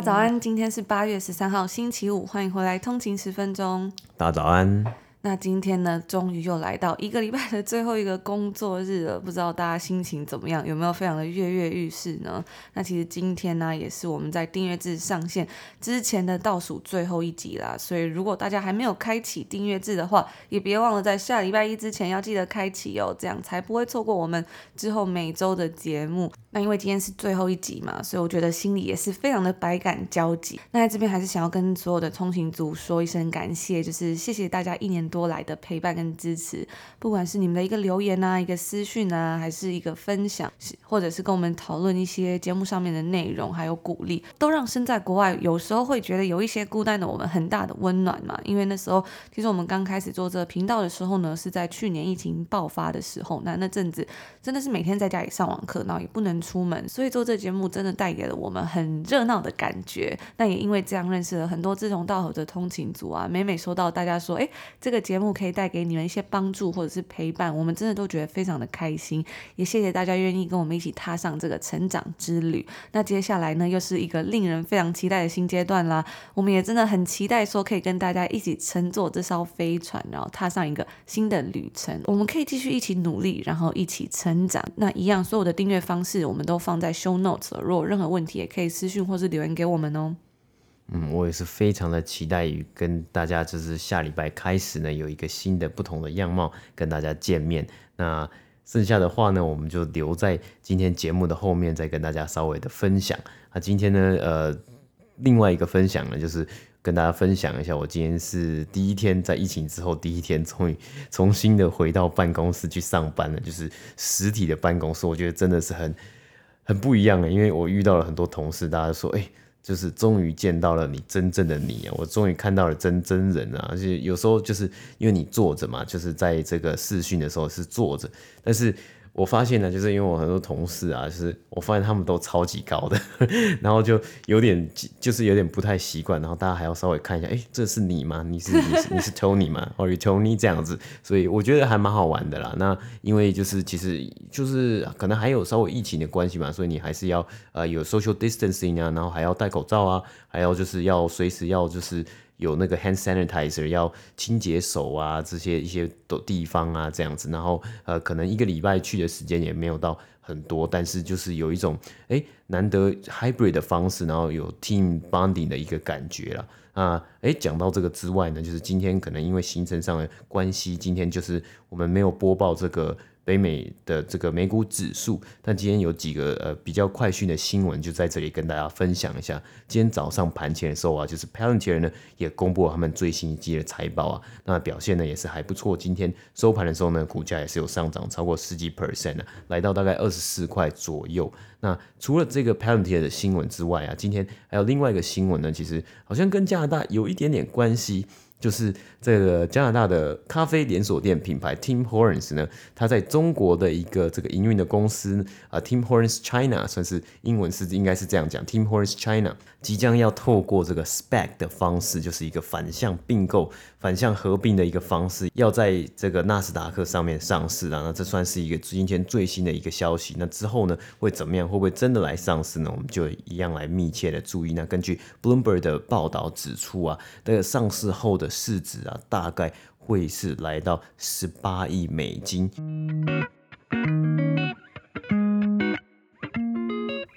大家早安，今天是八月十三号，星期五，欢迎回来通勤十分钟。大家早安。那今天呢，终于又来到一个礼拜的最后一个工作日了，不知道大家心情怎么样，有没有非常的跃跃欲试呢？那其实今天呢，也是我们在订阅制上线之前的倒数最后一集啦，所以如果大家还没有开启订阅制的话，也别忘了在下礼拜一之前要记得开启哦，这样才不会错过我们之后每周的节目。那因为今天是最后一集嘛，所以我觉得心里也是非常的百感交集。那在这边还是想要跟所有的通勤族说一声感谢，就是谢谢大家一年多来的陪伴跟支持，不管是你们的一个留言啊、一个私讯啊，还是一个分享，或者是跟我们讨论一些节目上面的内容，还有鼓励，都让身在国外有时候会觉得有一些孤单的我们很大的温暖嘛。因为那时候其实我们刚开始做这个频道的时候呢，是在去年疫情爆发的时候，那那阵子真的是每天在家里上网课，然后也不能。出门，所以做这节目真的带给了我们很热闹的感觉。那也因为这样认识了很多志同道合的通勤族啊。每每收到大家说，哎，这个节目可以带给你们一些帮助或者是陪伴，我们真的都觉得非常的开心。也谢谢大家愿意跟我们一起踏上这个成长之旅。那接下来呢，又是一个令人非常期待的新阶段啦。我们也真的很期待说，可以跟大家一起乘坐这艘飞船，然后踏上一个新的旅程。我们可以继续一起努力，然后一起成长。那一样，所有的订阅方式。我们都放在 show notes 了，如果有任何问题也可以私讯或是留言给我们哦。嗯，我也是非常的期待于跟大家就是下礼拜开始呢，有一个新的不同的样貌跟大家见面。那剩下的话呢，我们就留在今天节目的后面再跟大家稍微的分享。那今天呢，呃，另外一个分享呢，就是。跟大家分享一下，我今天是第一天在疫情之后第一天，终于重新的回到办公室去上班了，就是实体的办公室，我觉得真的是很很不一样啊，因为我遇到了很多同事，大家说，哎、就是终于见到了你真正的你啊，我终于看到了真真人啊，而且有时候就是因为你坐着嘛，就是在这个试训的时候是坐着，但是。我发现呢，就是因为我很多同事啊，就是我发现他们都超级高的，然后就有点就是有点不太习惯，然后大家还要稍微看一下，哎，这是你吗？你是你是你是 Tony 吗？或者 Tony 这样子，所以我觉得还蛮好玩的啦。那因为就是其实就是可能还有稍微疫情的关系嘛，所以你还是要呃有 social distancing 啊，然后还要戴口罩啊，还要就是要随时要就是。有那个 hand sanitizer 要清洁手啊，这些一些的地方啊，这样子，然后呃，可能一个礼拜去的时间也没有到很多，但是就是有一种哎难得 hybrid 的方式，然后有 team bonding 的一个感觉了啊。哎，讲到这个之外呢，就是今天可能因为行程上的关系，今天就是我们没有播报这个。北美的这个美股指数，但今天有几个呃比较快讯的新闻，就在这里跟大家分享一下。今天早上盘前的时候啊，就是 Palantir 呢也公布了他们最新一季的财报啊，那表现呢也是还不错。今天收盘的时候呢，股价也是有上涨超过十几 percent 的，来到大概二十四块左右。那除了这个 Palantir 的新闻之外啊，今天还有另外一个新闻呢，其实好像跟加拿大有一点点关系。就是这个加拿大的咖啡连锁店品牌 Tim Hortons 呢，它在中国的一个这个营运的公司啊，Tim Hortons China 算是英文是应该是这样讲，Tim Hortons China 即将要透过这个 SPAC 的方式，就是一个反向并购、反向合并的一个方式，要在这个纳斯达克上面上市啊。那这算是一个今天最新的一个消息。那之后呢，会怎么样？会不会真的来上市呢？我们就一样来密切的注意。那根据 Bloomberg 的报道指出啊，这个上市后的市值啊，大概会是来到十八亿美金。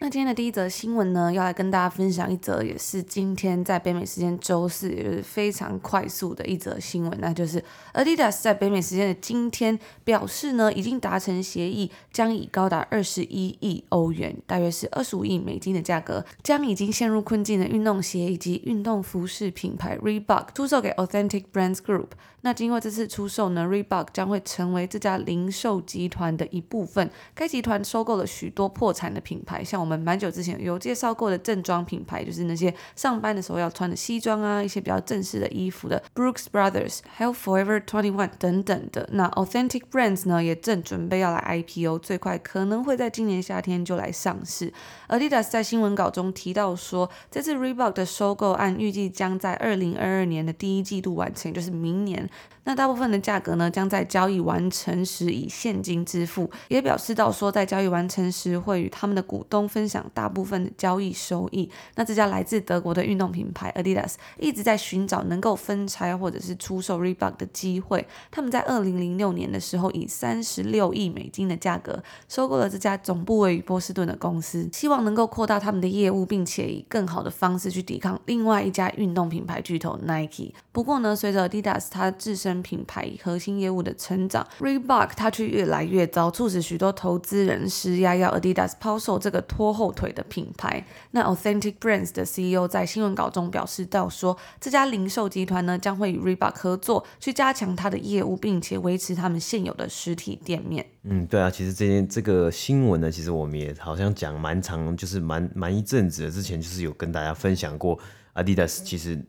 那今天的第一则新闻呢，要来跟大家分享一则，也是今天在北美时间周四，也是非常快速的一则新闻，那就是 Adidas 在北美时间的今天表示呢，已经达成协议，将以高达二十一亿欧元，大约是二十五亿美金的价格，将已经陷入困境的运动鞋以及运动服饰品牌 Reebok 出售给 Authentic Brands Group。那经过这次出售呢，Reebok 将会成为这家零售集团的一部分。该集团收购了许多破产的品牌，像我们。们蛮久之前有介绍过的正装品牌，就是那些上班的时候要穿的西装啊，一些比较正式的衣服的 Brooks Brothers，还有 Forever Twenty One 等等的。那 Authentic Brands 呢，也正准备要来 IPO，最快可能会在今年夏天就来上市。Adidas 在新闻稿中提到说，这次 Reebok 的收购案预计将在二零二二年的第一季度完成，就是明年。那大部分的价格呢，将在交易完成时以现金支付，也表示到说，在交易完成时会与他们的股东分享大部分的交易收益。那这家来自德国的运动品牌 Adidas 一直在寻找能够分拆或者是出售 Reebok 的机会。他们在二零零六年的时候，以三十六亿美金的价格收购了这家总部位于波士顿的公司，希望能够扩大他们的业务，并且以更好的方式去抵抗另外一家运动品牌巨头 Nike。不过呢，随着 Adidas 它自身品牌核心业务的成长，Reebok 它却越来越糟，促使许多投资人施压要 Adidas 抛售这个拖后腿的品牌。那 Authentic Brands 的 CEO 在新闻稿中表示到说，这家零售集团呢将会与 Reebok 合作，去加强它的业务，并且维持他们现有的实体店面。嗯，对啊，其实这件这个新闻呢，其实我们也好像讲蛮长，就是蛮蛮一阵子的。之前就是有跟大家分享过，Adidas 其实。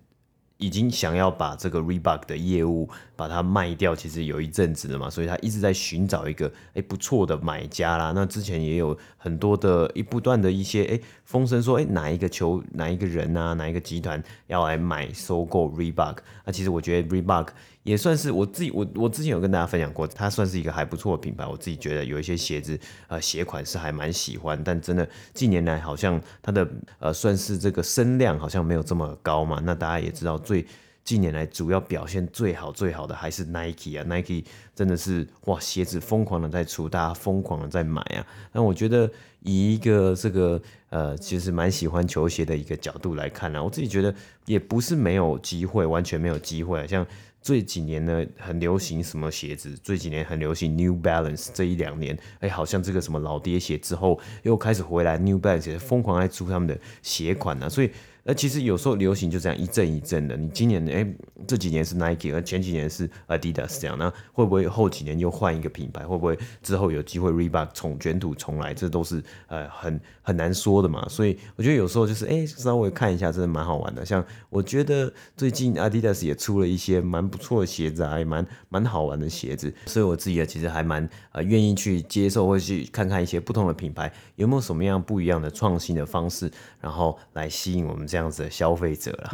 已经想要把这个 Reebok 的业务把它卖掉，其实有一阵子了嘛，所以他一直在寻找一个诶不错的买家啦。那之前也有很多的一不断的一些诶风声说，诶哪一个球哪一个人啊，哪一个集团要来买收购 Reebok？那其实我觉得 Reebok。也算是我自己，我我之前有跟大家分享过，它算是一个还不错的品牌。我自己觉得有一些鞋子，呃，鞋款是还蛮喜欢，但真的近年来好像它的呃算是这个声量好像没有这么高嘛。那大家也知道，最近年来主要表现最好最好的还是 Nike 啊，Nike 真的是哇，鞋子疯狂的在出，大家疯狂的在买啊。那我觉得以一个这个呃其实蛮喜欢球鞋的一个角度来看呢，我自己觉得也不是没有机会，完全没有机会，像。这几年呢，很流行什么鞋子？这几年很流行 New Balance。这一两年，哎，好像这个什么老爹鞋之后又开始回来，New Balance 疯狂在出他们的鞋款呢、啊，所以。那其实有时候流行就这样一阵一阵的。你今年哎，这几年是 Nike，而前几年是 Adidas 这样，那会不会后几年又换一个品牌？会不会之后有机会 Reebok 重卷土重来？这都是呃很很难说的嘛。所以我觉得有时候就是哎，稍微看一下，真的蛮好玩的。像我觉得最近 Adidas 也出了一些蛮不错的鞋子，还蛮蛮好玩的鞋子。所以我自己也其实还蛮呃愿意去接受，或去看看一些不同的品牌有没有什么样不一样的创新的方式，然后来吸引我们。这样子的消费者了。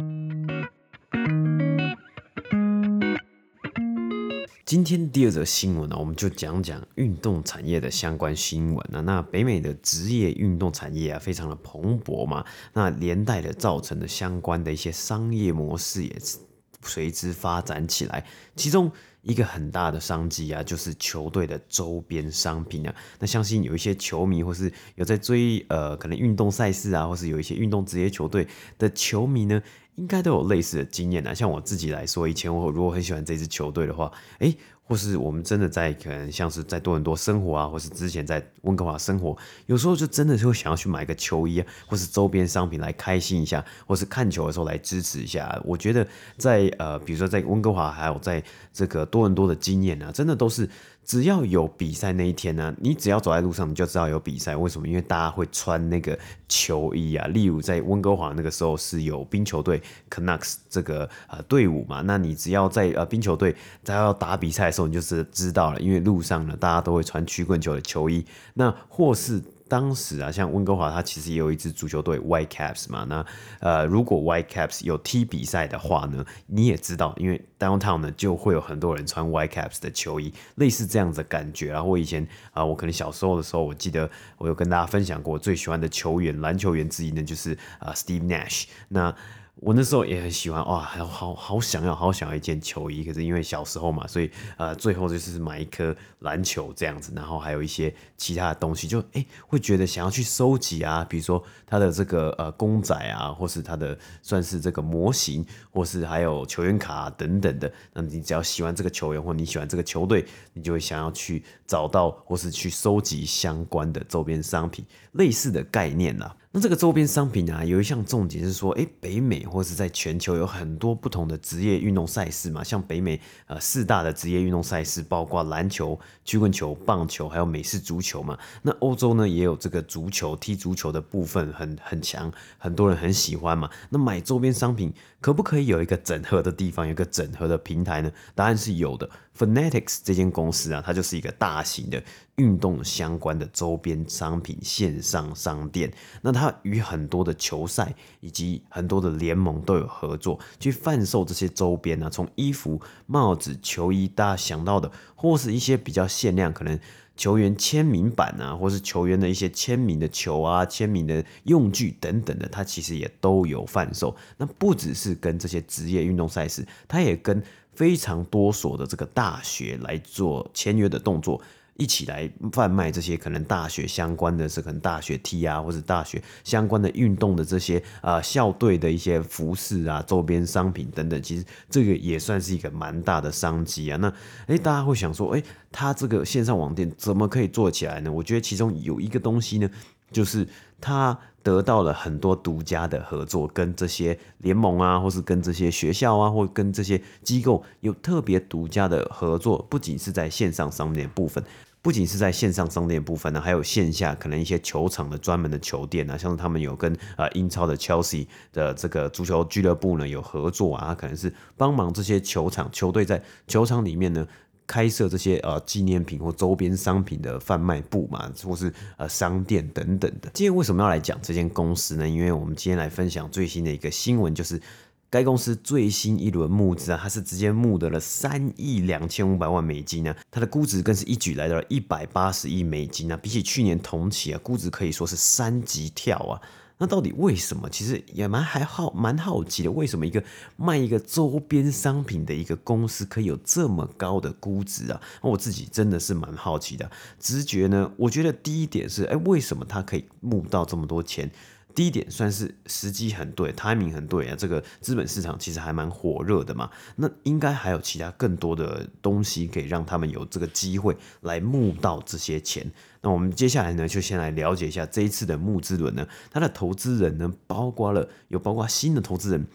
今天第二则新闻呢，我们就讲讲运动产业的相关新闻啊。那北美的职业运动产业啊，非常的蓬勃嘛，那连带的造成的相关的一些商业模式也是随之发展起来，其中。一个很大的商机啊，就是球队的周边商品啊。那相信有一些球迷，或是有在追呃可能运动赛事啊，或是有一些运动职业球队的球迷呢，应该都有类似的经验啊。像我自己来说，以前我如果很喜欢这支球队的话，诶。或是我们真的在可能像是在多伦多生活啊，或是之前在温哥华生活，有时候就真的就会想要去买个球衣啊，或是周边商品来开心一下，或是看球的时候来支持一下。我觉得在呃，比如说在温哥华，还有在这个多伦多的经验啊，真的都是。只要有比赛那一天呢，你只要走在路上，你就知道有比赛。为什么？因为大家会穿那个球衣啊。例如在温哥华那个时候是有冰球队 Canucks 这个呃队伍嘛，那你只要在呃冰球队在要打比赛的时候，你就是知道了，因为路上呢大家都会穿曲棍球的球衣，那或是。当时啊，像温哥华，它其实也有一支足球队 Whitecaps 嘛。那呃，如果 Whitecaps 有踢比赛的话呢，你也知道，因为 Downtown 呢就会有很多人穿 Whitecaps 的球衣，类似这样子的感觉啊。我以前啊、我可能小时候的时候，我记得我有跟大家分享过，我最喜欢的球员，篮球员之一呢，就是啊、Steve Nash。那我那时候也很喜欢哇，好好好想要，好想要一件球衣。可是因为小时候嘛，所以呃，最后就是买一颗篮球这样子，然后还有一些其他的东西，就哎、会觉得想要去收集啊，比如说他的这个呃公仔啊，或是他的算是这个模型，或是还有球员卡、等等的。那你只要喜欢这个球员，或你喜欢这个球队，你就会想要去找到或是去收集相关的周边商品，类似的概念啦。那这个周边商品啊，有一项重点是说，诶，北美或是在全球有很多不同的职业运动赛事嘛，像北美呃四大的职业运动赛事，包括篮球、曲棍球、棒球，还有美式足球嘛。那欧洲呢也有这个足球，踢足球的部分很很强，很多人很喜欢嘛。那买周边商品可不可以有一个整合的地方，有一个整合的平台呢？答案是有的。Fanatics 这间公司啊，它就是一个大型的运动相关的周边商品线上商店。那它他与很多的球赛以及很多的联盟都有合作，去贩售这些周边啊，从衣服、帽子、球衣，大家想到的，或是一些比较限量，可能球员签名版啊，或是球员的一些签名的球啊、签名的用具等等的，他其实也都有贩售。那不只是跟这些职业运动赛事，他也跟非常多所的这个大学来做签约的动作，一起来贩卖这些可能大学相关的，是可能大学 T 啊，或者大学相关的运动的这些啊、校队的一些服饰啊、周边商品等等。其实这个也算是一个蛮大的商机啊。那诶，大家会想说，诶，他这个线上网店怎么可以做起来呢？我觉得其中有一个东西呢，就是他。得到了很多独家的合作，跟这些联盟啊，或是跟这些学校啊，或跟这些机构有特别独家的合作。不仅是在线上商店部分，不仅是在线上商店部分呢，还有线下可能一些球场的专门的球店啊，像是他们有跟呃英超的 Chelsea 的这个足球俱乐部呢有合作啊，可能是帮忙这些球场球队在球场里面呢。开设这些呃纪念品或周边商品的贩卖部嘛，或是呃商店等等的。今天为什么要来讲这间公司呢？因为我们今天来分享最新的一个新闻，就是该公司最新一轮募资啊，它是直接募得了三亿两千五百万美金呢，它的估值更是一举来到了一百八十亿美金啊，比起去年同期啊，估值可以说是三级跳啊。那到底为什么？其实也蛮还好，蛮好奇的。为什么一个卖一个周边商品的一个公司可以有这么高的估值啊？我自己真的是蛮好奇的。直觉呢，我觉得第一点是，哎，为什么他可以募到这么多钱？第一点算是时机很对，timing 很对啊。这个资本市场其实还蛮火热的嘛。那应该还有其他更多的东西可以让他们有这个机会来募到这些钱。那我们接下来呢，就先来了解一下这一次的募资轮呢，它的投资人呢，包括了有包括新的投资人。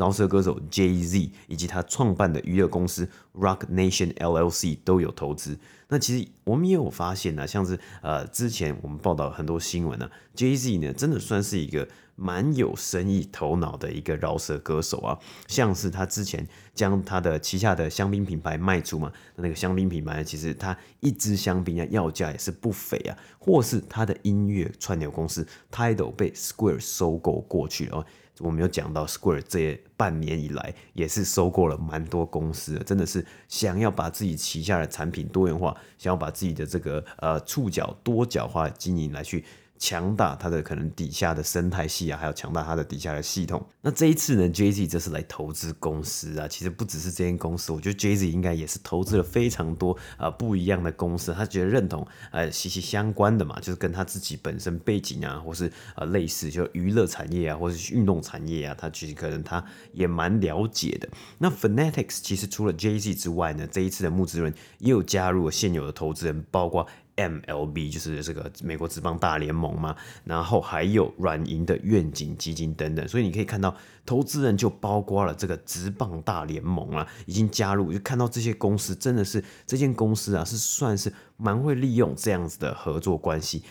饶舌歌手 Jay Z 以及他创办的娱乐公司 Rock Nation LLC 都有投资。那其实我们也有发现呢，像是呃之前我们报道很多新闻呢，Jay Z 呢真的算是一个蛮有生意头脑的一个饶舌歌手啊。像是他之前将他的旗下的香槟品牌卖出嘛，那个香槟品牌其实他一支香槟啊要价也是不菲啊。或是他的音乐串流公司 Tidal 被 Square 收购过去了。我们有讲到，Square 这半年以来也是收购了蛮多公司的，真的是想要把自己旗下的产品多元化，想要把自己的这个呃触角多角化经营来去。强大它的可能底下的生态系啊，还有强大它的底下的系统。那这一次呢，Jay Z 这是来投资公司啊，其实不只是这间公司，我觉得 Jay Z 应该也是投资了非常多啊、不一样的公司。他觉得认同呃息息相关的嘛，就是跟他自己本身背景啊，或是呃类似就娱乐产业啊，或是运动产业啊，他其实可能他也蛮了解的。那 Fanatics 其实除了 Jay Z 之外呢，这一次的募资人也有加入了现有的投资人，包括。MLB 就是这个美国职棒大联盟嘛，然后还有软银的愿景基金等等，所以你可以看到投资人就包括了这个职棒大联盟啊，已经加入，就看到这些公司真的是这间公司啊，是算是蛮会利用这样子的合作关系。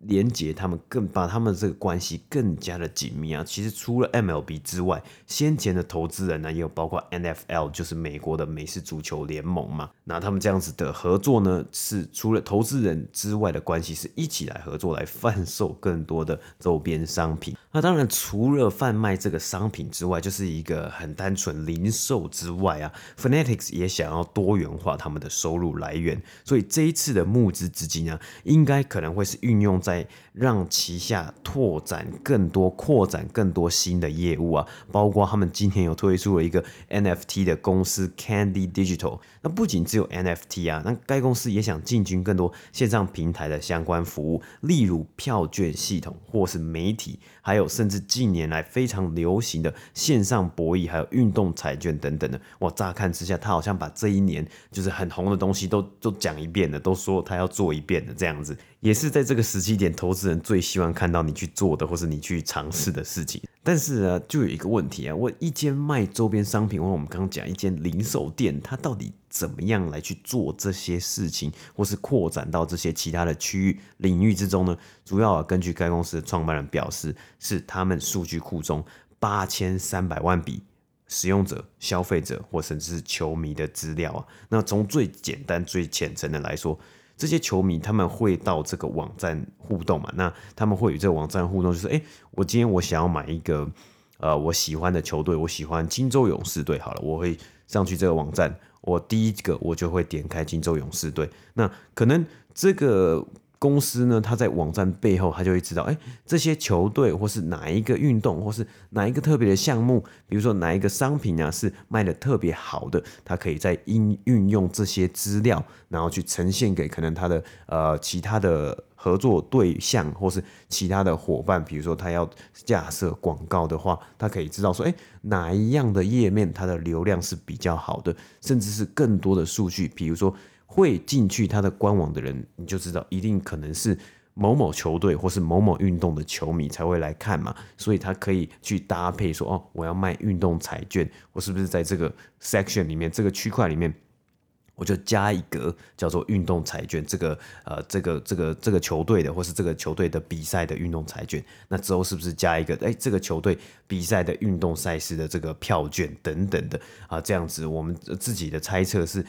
连接他们更把他们这个关系更加的紧密啊！其实除了 MLB 之外，先前的投资人呢也有包括 NFL，就是美国的美式足球联盟嘛。那他们这样子的合作呢，是除了投资人之外的关系，是一起来合作来贩售更多的周边商品。那当然，除了贩卖这个商品之外，就是一个很单纯零售之外啊，Fanatics 也想要多元化他们的收入来源。所以这一次的募资资金呢，应该可能会是运用在让旗下拓展更多、扩展更多新的业务啊，包括他们今天有推出了一个 NFT 的公司 Candy Digital。那不仅只有 NFT 啊，那该公司也想进军更多线上平台的相关服务，例如票券系统或是媒体，还有甚至近年来非常流行的线上博弈，还有运动彩券等等的。哇，乍看之下，他好像把这一年就是很红的东西都都讲一遍了，都说他要做一遍的这样子。也是在这个时期点，投资人最希望看到你去做的，或是你去尝试的事情。但是啊，就有一个问题啊，我一间卖周边商品，或我们刚刚讲一间零售店，它到底怎么样来去做这些事情，或是扩展到这些其他的区域领域之中呢？主要啊，根据该公司的创办人表示，是他们数据库中八千三百万笔使用者、消费者或甚至是球迷的资料啊。那从最简单、最浅层的来说。这些球迷他们会到这个网站互动嘛？那他们会与这个网站互动，就是诶，我今天我想要买一个呃我喜欢的球队，我喜欢金州勇士队。好了，我会上去这个网站，我第一个我就会点开金州勇士队。那可能这个。公司呢，它在网站背后，它就会知道，哎，这些球队或是哪一个运动，或是哪一个特别的项目，比如说哪一个商品啊是卖的特别好的，它可以在应运用这些资料，然后去呈现给可能它的呃其他的合作对象或是其他的伙伴，比如说他要架设广告的话，他可以知道说，哎，哪一样的页面它的流量是比较好的，甚至是更多的数据，比如说。会进去他的官网的人，你就知道一定可能是某某球队或是某某运动的球迷才会来看嘛，所以他可以去搭配说，哦，我要卖运动彩券，我是不是在这个 section 里面，这个区块里面。我就加一格叫做运动彩券，这个呃，这个这个这个球队的，或是这个球队的比赛的运动彩券。那之后是不是加一个？哎，这个球队比赛的运动赛事的这个票券等等的啊？这样子，我们自己的猜测是，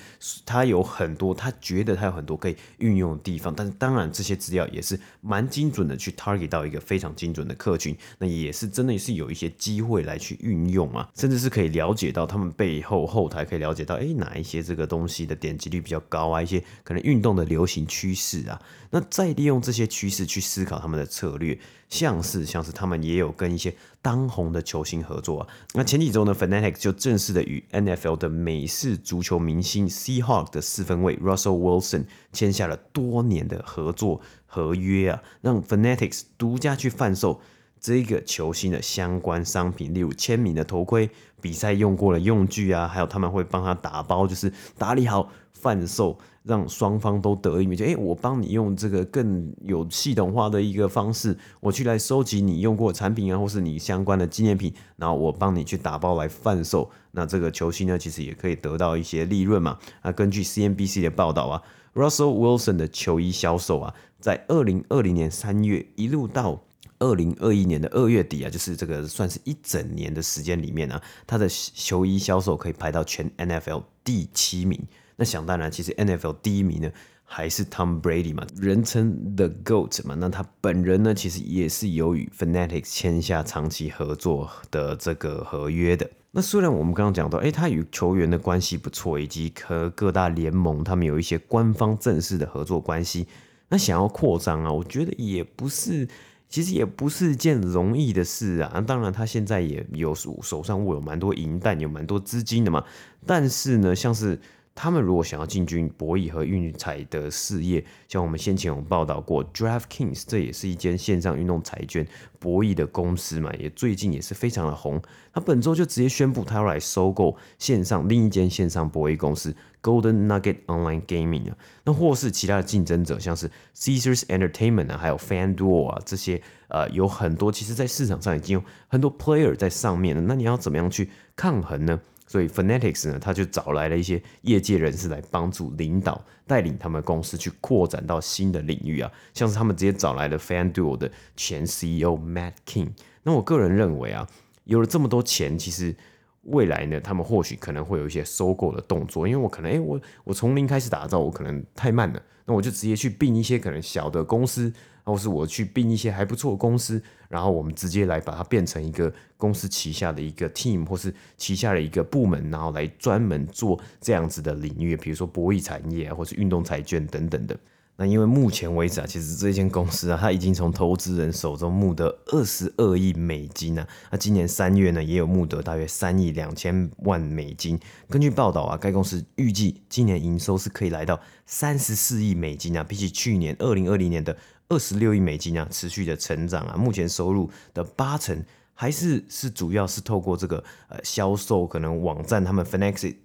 他有很多，他觉得他有很多可以运用的地方。但是当然，这些资料也是蛮精准的，去 target 到一个非常精准的客群。那也是真的是有一些机会来去运用啊，甚至是可以了解到他们背后后台可以了解到，哎，哪一些这个东西的。点击率比较高啊，一些可能运动的流行趋势啊，那再利用这些趋势去思考他们的策略，像是像是他们也有跟一些当红的球星合作啊。那前几周呢，Fanatics 就正式的与 NFL 的美式足球明星 Seahawk 的四分卫 Russell Wilson 签下了多年的合作合约啊，让 Fanatics 独家去贩售这个球星的相关商品，例如签名的头盔。比赛用过的用具啊，还有他们会帮他打包，就是打理好贩售，让双方都得益。就哎，我帮你用这个更有系统化的一个方式，我去来收集你用过的产品啊，或是你相关的纪念品，然后我帮你去打包来贩售。那这个球星呢，其实也可以得到一些利润嘛。啊，根据 CNBC 的报道啊，Russell Wilson 的球衣销售啊，在二零二零年三月一路到。二零二一年的二月底啊，就是这个算是一整年的时间里面啊，他的球衣销售可以排到全 NFL 第七名。那想当然，其实 NFL 第一名呢还是 Tom Brady 嘛，人称 The Goat 嘛。那他本人呢，其实也是有与 Fanatics 签下长期合作的这个合约的。那虽然我们刚刚讲到，诶，他与球员的关系不错，以及和各大联盟他们有一些官方正式的合作关系，那想要扩张啊，我觉得也不是。其实也不是件容易的事啊！当然，他现在也有手手上握有蛮多银弹，有蛮多资金的嘛。但是呢，像是。他们如果想要进军博弈和运彩的事业，像我们先前有报道过，DraftKings 这也是一间线上运动彩券博弈的公司嘛，也最近也是非常的红。他本周就直接宣布，他要来收购线上另一间线上博弈公司 Golden Nugget Online Gaming 啊，那或是其他的竞争者，像是 Caesars Entertainment 啊，还有 FanDuel 啊这些，呃，有很多其实在市场上已经有很多 player 在上面了，那你要怎么样去抗衡呢？所以 Fanatics 呢，他就找来了一些业界人士来帮助领导、带领他们公司去扩展到新的领域啊，像是他们直接找来了 FanDuel 的前 CEO Matt King。那我个人认为啊，有了这么多钱，其实未来呢，他们或许可能会有一些收购的动作，因为我可能，诶，我我从零开始打造，我可能太慢了，那我就直接去并一些可能小的公司。或是我去并一些还不错的公司，然后我们直接来把它变成一个公司旗下的一个 team，或是旗下的一个部门，然后来专门做这样子的领域，比如说博弈产业啊，或是运动彩券等等的。那因为目前为止啊，其实这间公司啊，它已经从投资人手中募得二十二亿美金啊。那今年三月呢，也有募得大约三亿两千万美金。根据报道啊，该公司预计今年营收是可以来到三十四亿美金啊，比起去年二零二零年的二十六亿美金啊，持续的成长啊。目前收入的八成还是是主要是透过这个呃销售，可能网站他们 Fanatics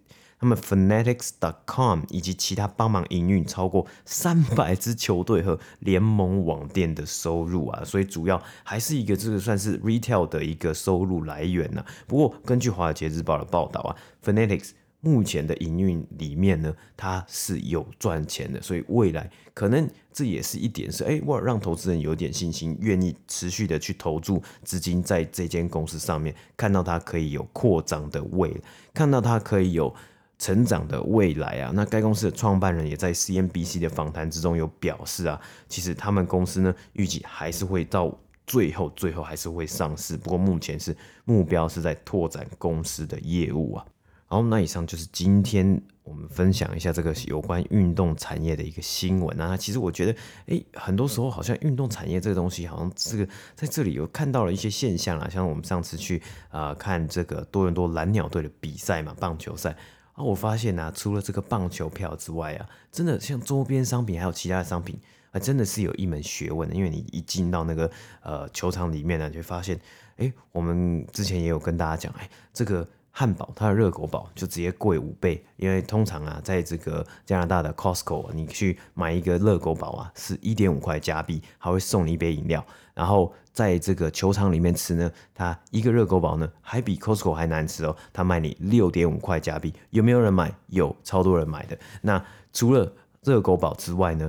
他们 Fanatics.com 以及其他帮忙营运超过三百支球队和联盟网店的收入啊，所以主要还是一个这个算是 retail 的一个收入来源呢、啊。不过根据华尔街日报的报道啊，Fanatics 目前的营运里面呢，它是有赚钱的，所以未来可能这也是一点是哎，我让投资人有点信心，愿意持续的去投注资金在这间公司上面，看到它可以有扩张的未，看到它可以有成长的未来啊。那该公司的创办人也在 CNBC 的访谈之中有表示啊，其实他们公司呢预计还是会到最后，最后还是会上市，不过目前是目标是在拓展公司的业务啊。好，那以上就是今天我们分享一下这个有关运动产业的一个新闻啊。其实我觉得，哎，很多时候好像运动产业这个东西，好像这个在这里有看到了一些现象啊。像我们上次去啊、看这个多伦多蓝鸟队的比赛嘛，棒球赛啊，我发现啊，除了这个棒球票之外啊，真的像周边商品还有其他的商品啊，真的是有一门学问的。因为你一进到那个呃球场里面呢，就会发现，哎，我们之前也有跟大家讲，哎，这个。汉堡，它的热狗堡就直接贵五倍，因为通常啊，在这个加拿大的 Costco，你去买一个热狗堡啊，是一点五块加币，还会送你一杯饮料。然后在这个球场里面吃呢，它一个热狗堡呢，还比 Costco 还难吃哦，它卖你六点五块加币。有没有人买？有，超多人买的。那除了热狗堡之外呢，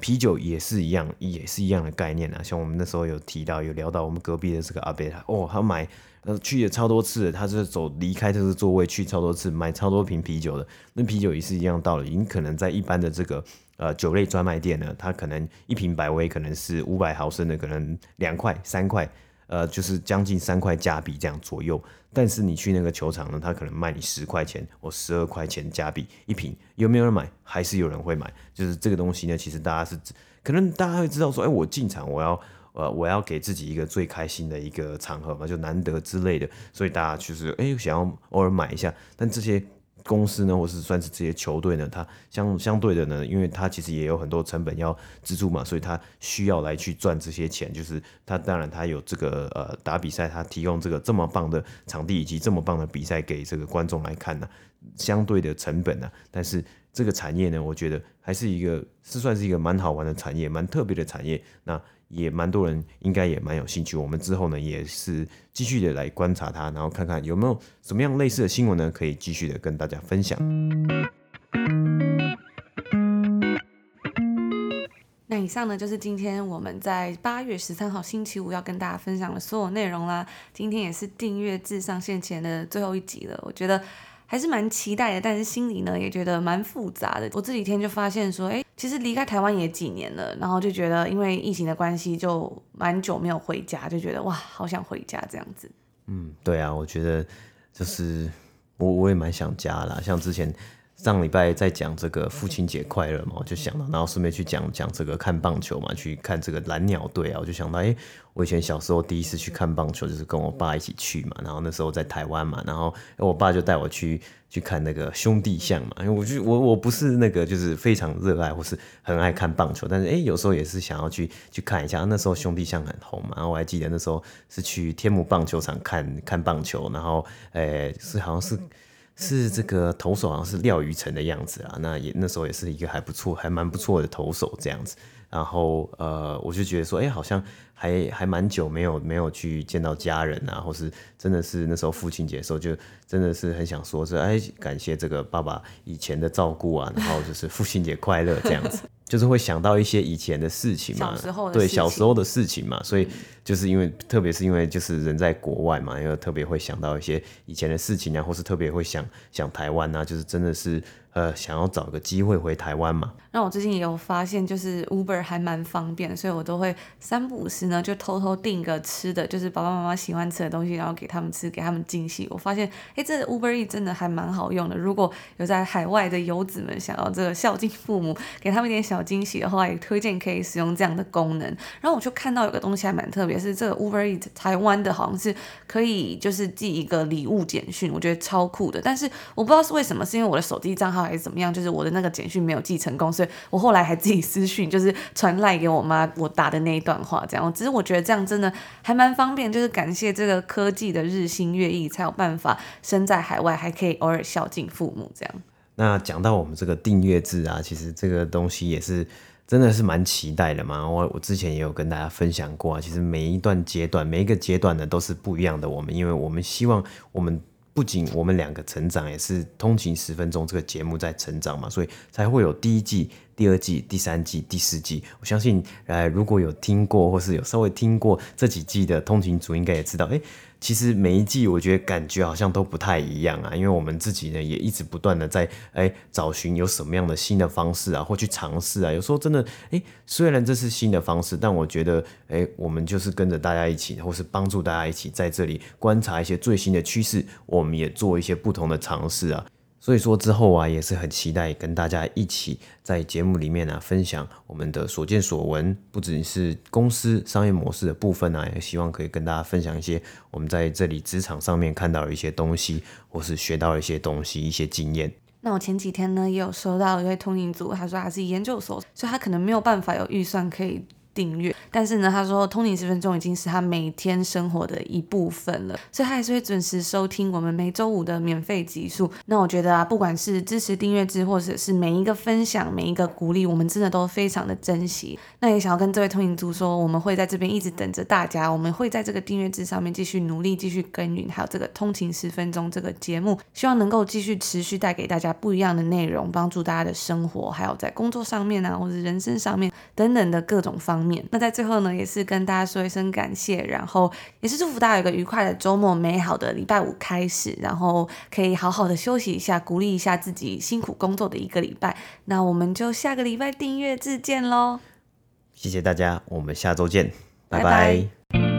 啤酒也是一样，也是一样的概念啊。像我们那时候有提到，有聊到我们隔壁的这个阿伯，他哦，他买。呃，去了超多次，他是走离开这个座位去超多次，买超多瓶啤酒的。那啤酒也是一样道理，你可能在一般的这个呃酒类专卖店呢，它可能一瓶百威可能是五百毫升的，可能两块三块，呃，就是将近三块加币这样左右。但是你去那个球场呢，它可能卖你十块钱或十二块钱加币一瓶，有没有人买？还是有人会买？就是这个东西呢，其实大家是可能大家会知道说，哎，我进场我要。呃，我要给自己一个最开心的一个场合嘛，就难得之类的，所以大家就是哎、想要偶尔买一下。但这些公司呢，或是算是这些球队呢，它相相对的呢，因为它其实也有很多成本要支出嘛，所以它需要来去赚这些钱。就是它当然它有这个呃打比赛，它提供这个这么棒的场地以及这么棒的比赛给这个观众来看呢，相对的成本呢，但是这个产业呢，我觉得还是一个是算是一个蛮好玩的产业，蛮特别的产业。那也蛮多人应该也蛮有兴趣，我们之后呢也是继续的来观察它，然后看看有没有什么样类似的新闻呢，可以继续的跟大家分享。那以上呢就是今天我们在八月十三号星期五要跟大家分享的所有内容啦。今天也是订阅制上线前的最后一集了，我觉得。还是蛮期待的，但是心里呢也觉得蛮复杂的。我这几天就发现说，哎，其实离开台湾也几年了，然后就觉得因为疫情的关系，就蛮久没有回家，就觉得哇，好想回家这样子。嗯，对啊，我觉得就是我我也蛮想家啦，像之前。上礼拜在讲这个父亲节快乐嘛，我就想到，然后顺便去讲讲这个看棒球嘛，去看这个蓝鸟队啊，我就想到，哎，我以前小时候第一次去看棒球就是跟我爸一起去嘛，然后那时候在台湾嘛，然后我爸就带我去去看那个兄弟象嘛，因为我就我我不是那个就是非常热爱或是很爱看棒球，但是哎，有时候也是想要去去看一下，那时候兄弟象很红嘛，然后我还记得那时候是去天母棒球场看看棒球，然后哎是好像是。是这个投手好像是廖鱼成的样子啊，那也那时候也是一个还不错，还蛮不错的投手这样子。然后呃，我就觉得说，哎，好像还还蛮久没有没有去见到家人啊，或是真的是那时候父亲节的时候，就真的是很想说是，哎，感谢这个爸爸以前的照顾啊，然后就是父亲节快乐这样子。就是会想到一些以前的事情嘛，小时候对小时候的事情嘛，所以就是因为，特别是因为就是人在国外嘛，因为特别会想到一些以前的事情啊，或是特别会想想台湾啊，就是真的是。呃，想要找个机会回台湾嘛？那我最近也有发现，就是 Uber 还蛮方便，所以我都会三不五时呢，就偷偷订一个吃的，就是爸爸妈妈喜欢吃的东西，然后给他们吃，给他们惊喜。我发现，哎，这 Uber Eat 真的还蛮好用的。如果有在海外的游子们想要这个孝敬父母，给他们一点小惊喜的话，也推荐可以使用这样的功能。然后我就看到有个东西还蛮特别，是这个 Uber Eat 台湾的好像是可以就是寄一个礼物简讯，我觉得超酷的。但是我不知道是为什么，是因为我的手机账号还是怎么样？就是我的那个简讯没有寄成功，所以我后来还自己私讯，就是传赖给我妈我打的那一段话，这样只是我觉得这样真的还蛮方便，就是感谢这个科技的日新月异，才有办法身在海外还可以偶尔孝敬父母这样。那讲到我们这个订阅制啊，其实这个东西也是真的是蛮期待的嘛。我我之前也有跟大家分享过啊，其实每一段阶段，每一个阶段呢都是不一样的。我们因为我们希望我们。不仅我们两个成长，也是通勤十分钟这个节目在成长嘛，所以才会有第一季、第二季、第三季、第四季。我相信，呃，如果有听过或是有稍微听过这几季的通勤族，应该也知道，诶。其实每一季我觉得感觉好像都不太一样啊，因为我们自己呢也一直不断的在哎找寻有什么样的新的方式啊，或去尝试啊。有时候真的哎，虽然这是新的方式，但我觉得哎，我们就是跟着大家一起，或是帮助大家一起在这里观察一些最新的趋势，我们也做一些不同的尝试啊。所以说之后啊，也是很期待跟大家一起在节目里面啊分享我们的所见所闻，不只是公司商业模式的部分啊，也希望可以跟大家分享一些我们在这里职场上面看到的一些东西，或是学到的一些东西、一些经验。那我前几天呢，也有收到一位通勤族，他说他是研究所，所以他可能没有办法有预算可以。订阅，但是呢，他说通勤十分钟已经是他每天生活的一部分了，所以他还是会准时收听我们每周五的免费集数。那我觉得啊，不管是支持订阅制，或者是每一个分享、每一个鼓励，我们真的都非常的珍惜。那也想要跟这位通勤族说，我们会在这边一直等着大家，我们会在这个订阅制上面继续努力、继续耕耘，还有这个通勤十分钟这个节目，希望能够继续持续带给大家不一样的内容，帮助大家的生活，还有在工作上面啊，或者人生上面等等的各种方面。那在最后呢，也是跟大家说一声感谢，然后也是祝福大家有一个愉快的周末，美好的礼拜五开始，然后可以好好的休息一下，鼓励一下自己辛苦工作的一个礼拜。那我们就下个礼拜订阅制见喽！谢谢大家，我们下周见，拜拜。拜拜。